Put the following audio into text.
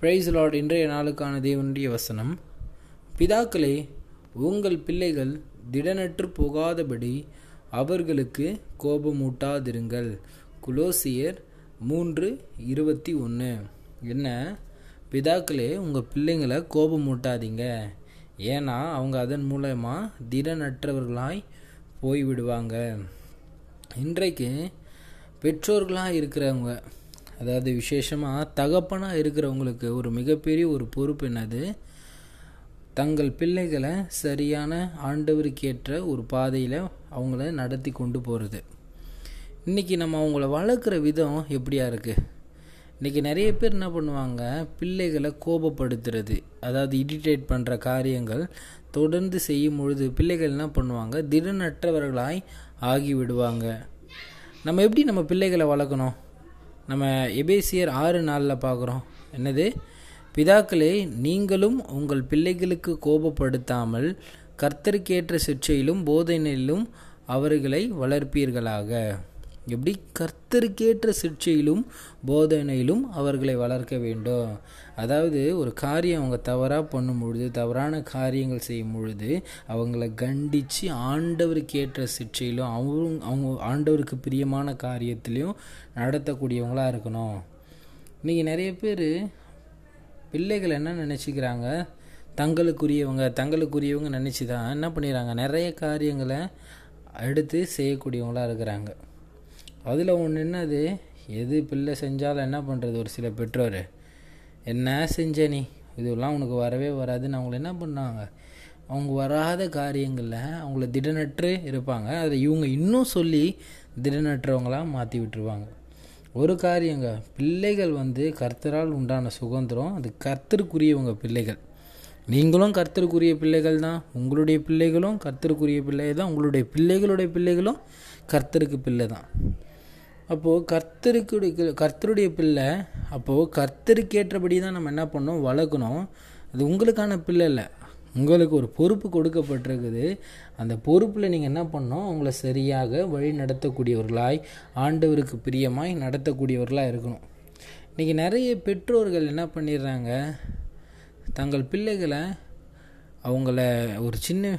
Price Lord இன்றைய நாளுக்கான தேவனுடைய வசனம். பிதாக்களே உங்கள் பிள்ளைகள் திடனற்று போகாதபடி அவர்களுக்கு கோபமூட்டாதிருங்கள். குலோசியர் மூன்று இருபத்தி ஒன்று என்ன? பிதாக்களே உங்கள் பிள்ளைங்களை கோபமூட்டாதீங்க. ஏன்னா அவங்க அதன் மூலயமா திடனற்றவர்களாய் போய்விடுவாங்க. இன்றைக்கு பெற்றோர்களாக இருக்கிறவங்க அதாவது விசேஷமாக தகப்பனாக இருக்கிறவங்களுக்கு ஒரு மிகப்பெரிய ஒரு பொறுப்பு என்னது? தங்கள் பிள்ளைகளை சரியான ஆண்டவருக்கேற்ற ஒரு பாதையில் அவங்கள நடத்தி கொண்டு போகிறது இன்றைக்கி நம்ம அவங்கள வளர்க்குற விதம் எப்படியா இருக்குது இன்றைக்கி நிறைய பேர் என்ன பண்ணுவாங்க? பிள்ளைகளை கோபப்படுத்துறது அதாவது இரிட்டேட் பண்ணுற காரியங்கள் தொடர்ந்து செய்யும் பொழுது பிள்ளைகள் என்ன பண்ணுவாங்க? திடனற்றவர்களாய் ஆகி விடுவாங்க நம்ம எப்படி நம்ம பிள்ளைகளை வளர்க்கணும்? நம்ம எபேசியர் ஆறு நாளில் பார்க்குறோம். என்னது? பிதாக்களே நீங்களும் உங்கள் பிள்ளைகளுக்கு கோபப்படுத்தாமல் கர்த்தருக்கேற்ற சிற்சையிலும் போதனையிலும் அவர்களை வளர்ப்பீர்களாக. எப்படி கர்த்தருக்கேற்ற சிற்சையிலும் போதனையிலும் அவர்களை வளர்க்க வேண்டும். அதாவது ஒரு காரியம் அவங்க தவறாக பண்ணும் பொழுது தவறான காரியங்கள் செய்யும் பொழுது அவங்கள கண்டித்து ஆண்டவருக்கேற்ற சிற்சையிலும் அவங்க அவங்க ஆண்டவருக்கு பிரியமான காரியத்திலையும் நடத்தக்கூடியவங்களாக இருக்கணும். இன்றைக்கி நிறைய பேர் பிள்ளைகள் என்ன நினச்சிக்கிறாங்க? தங்களுக்குரியவங்க தங்களுக்குரியவங்க நினச்சி தான் என்ன பண்ணிடுறாங்க? நிறைய காரியங்களை எடுத்து செய்யக்கூடியவங்களாக இருக்கிறாங்க. அதில் ஒன்று என்னது? எது பிள்ளை செஞ்சாலும் என்ன பண்ணுறது ஒரு சில பெற்றோர்? என்ன செஞ்ச நீ? இதெல்லாம் உனக்கு வரவே வராதுன்னு அவங்கள என்ன பண்ணாங்க அவங்க வராத காரியங்களில் அவங்கள திடனற்று இருப்பாங்க. அதை இவங்க இன்னும் சொல்லி திடனற்றவங்களாக மாற்றி விட்டுருவாங்க. ஒரு காரியங்க பிள்ளைகள் வந்து கர்த்தரால் உண்டான சுதந்திரம் அது கர்த்தருக்குரியவங்க பிள்ளைகள். நீங்களும் கர்த்தருக்குரிய பிள்ளைகள் தான். உங்களுடைய பிள்ளைகளும் கர்த்தருக்குரிய பிள்ளை தான். உங்களுடைய பிள்ளைகளுடைய பிள்ளைகளும் கர்த்தருக்கு பிள்ளை தான். அப்போது கர்த்தருக்கு கர்த்தருடைய பிள்ளை அப்போது கர்த்தருக்கு ஏற்றபடி தான் நம்ம என்ன பண்ணோம் வளர்க்கணும். அது உங்களுக்கான பிள்ளை இல்லை. உங்களுக்கு ஒரு பொறுப்பு கொடுக்கப்பட்டிருக்குது. அந்த பொறுப்பில் நீங்கள் என்ன பண்ணோம் உங்களை சரியாக வழி நடத்தக்கூடியவர்களாய் ஆண்டவருக்கு பிரியமாய் நடத்தக்கூடியவர்களாக இருக்கணும். இன்றைக்கி நிறைய பெற்றோர்கள் என்ன பண்ணிடுறாங்க? தங்கள் பிள்ளைகளை அவங்கள ஒரு சின்ன